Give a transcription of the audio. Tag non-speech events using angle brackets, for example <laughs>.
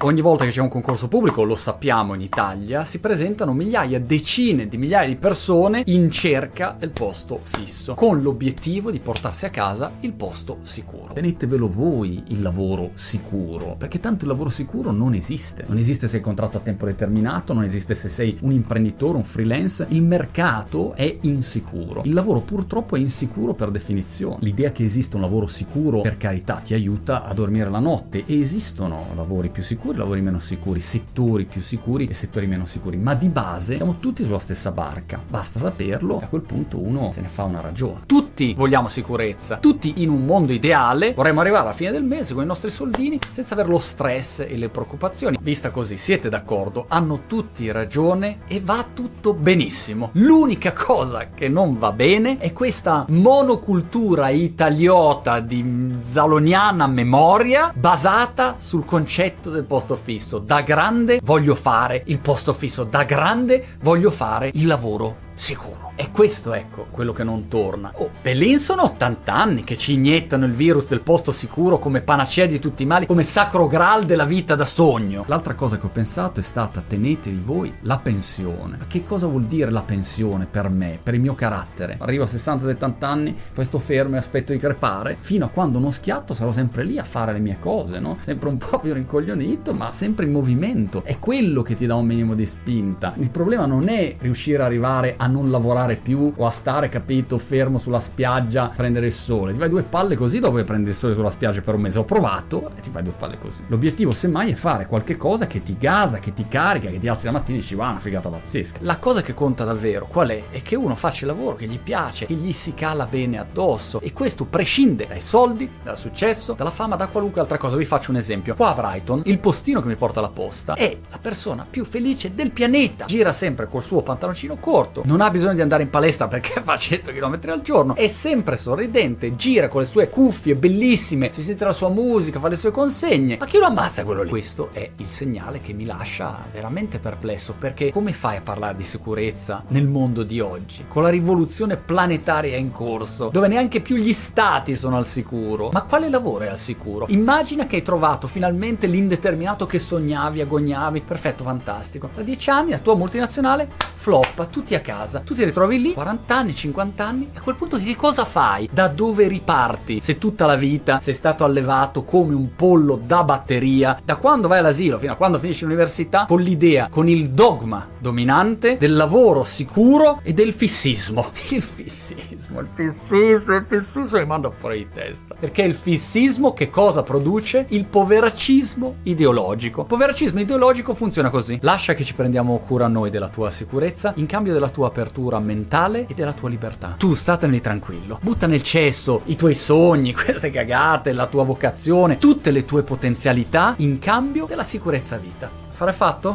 Ogni volta che c'è un concorso pubblico, lo sappiamo in Italia, si presentano migliaia, decine di migliaia di persone in cerca del posto fisso, con l'obiettivo di portarsi a casa il posto sicuro. Tenetevelo voi il lavoro sicuro, perché tanto il lavoro sicuro non esiste. Non esiste se hai contratto a tempo determinato, non esiste se sei un imprenditore, un freelance. Il mercato è insicuro. Il lavoro purtroppo è insicuro per definizione. L'idea che esista un lavoro sicuro, per carità, ti aiuta a dormire la notte e esistono lavori più sicuri sicuri, lavori meno sicuri, settori più sicuri e settori meno sicuri, ma di base siamo tutti sulla stessa barca. Basta saperlo e a quel punto uno se ne fa una ragione. Tutti vogliamo sicurezza, tutti in un mondo ideale vorremmo arrivare alla fine del mese con i nostri soldini senza avere lo stress e le preoccupazioni. Vista così, siete d'accordo? Hanno tutti ragione e va tutto benissimo. L'unica cosa che non va bene è questa monocultura italiota di zaloniana memoria basata sul concetto del posto fisso. Da grande voglio fare il posto fisso, da grande voglio fare il lavoro sicuro. E questo, ecco, quello che non torna. Oh, Bellin sono 80 anni che ci iniettano il virus del posto sicuro come panacea di tutti i mali, come sacro graal della vita da sogno. L'altra cosa che ho pensato è stata tenetevi voi la pensione. Ma che cosa vuol dire la pensione per me, per il mio carattere? Arrivo a 60-70 anni, poi sto fermo e aspetto di crepare, fino a quando non schiatto sarò sempre lì a fare le mie cose, no? Sempre un po' più rincoglionito, ma sempre in movimento. È quello che ti dà un minimo di spinta. Il problema non è riuscire ad arrivare a non lavorare più o a stare, capito, fermo sulla spiaggia a prendere il sole. Ti fai due palle così dopo che prendi il sole sulla spiaggia per un mese. Ho provato e ti fai due palle così. L'obiettivo, semmai, è fare qualche cosa che ti gasa, che ti carica, che ti alzi la mattina e dici, va, una figata pazzesca. La cosa che conta davvero qual è? È che uno faccia il lavoro che gli piace, che gli si cala bene addosso. E questo prescinde dai soldi, dal successo, dalla fama, da qualunque altra cosa. Vi faccio un esempio. Qua a Brighton, il postino che mi porta la posta è la persona più felice del pianeta. Gira sempre col suo pantaloncino corto, non ha bisogno di andare in palestra perché <laughs> fa 100 km al giorno, è sempre sorridente, gira con le sue cuffie bellissime, si sente la sua musica, fa le sue consegne. Ma chi lo ammazza quello lì? Questo è il segnale che mi lascia veramente perplesso perché come fai a parlare di sicurezza nel mondo di oggi? Con la rivoluzione planetaria in corso, dove neanche più gli stati sono al sicuro. Ma quale lavoro è al sicuro? Immagina che hai trovato finalmente l'indeterminato che sognavi, agognavi. Perfetto, fantastico. Tra dieci anni la tua multinazionale floppa, tutti a casa, tu ti ritrovi lì, 40 anni, 50 anni, e a quel punto che cosa fai? Da dove riparti? Se tutta la vita sei stato allevato come un pollo da batteria, da quando vai all'asilo fino a quando finisci l'università, con l'idea, con il dogma dominante del lavoro sicuro e del fissismo. <laughs> Il fissismo, il fissismo, il fissismo mi manda fuori di testa. Perché il fissismo che cosa produce? Il poveracismo ideologico. Poveracismo ideologico funziona così. Lascia che ci prendiamo cura noi della tua sicurezza in cambio della tua apertura mentale e della tua libertà. Tu statene tranquillo. Butta nel cesso i tuoi sogni, <laughs> queste cagate, la tua vocazione, tutte le tue potenzialità in cambio della sicurezza vita. Fare fatto?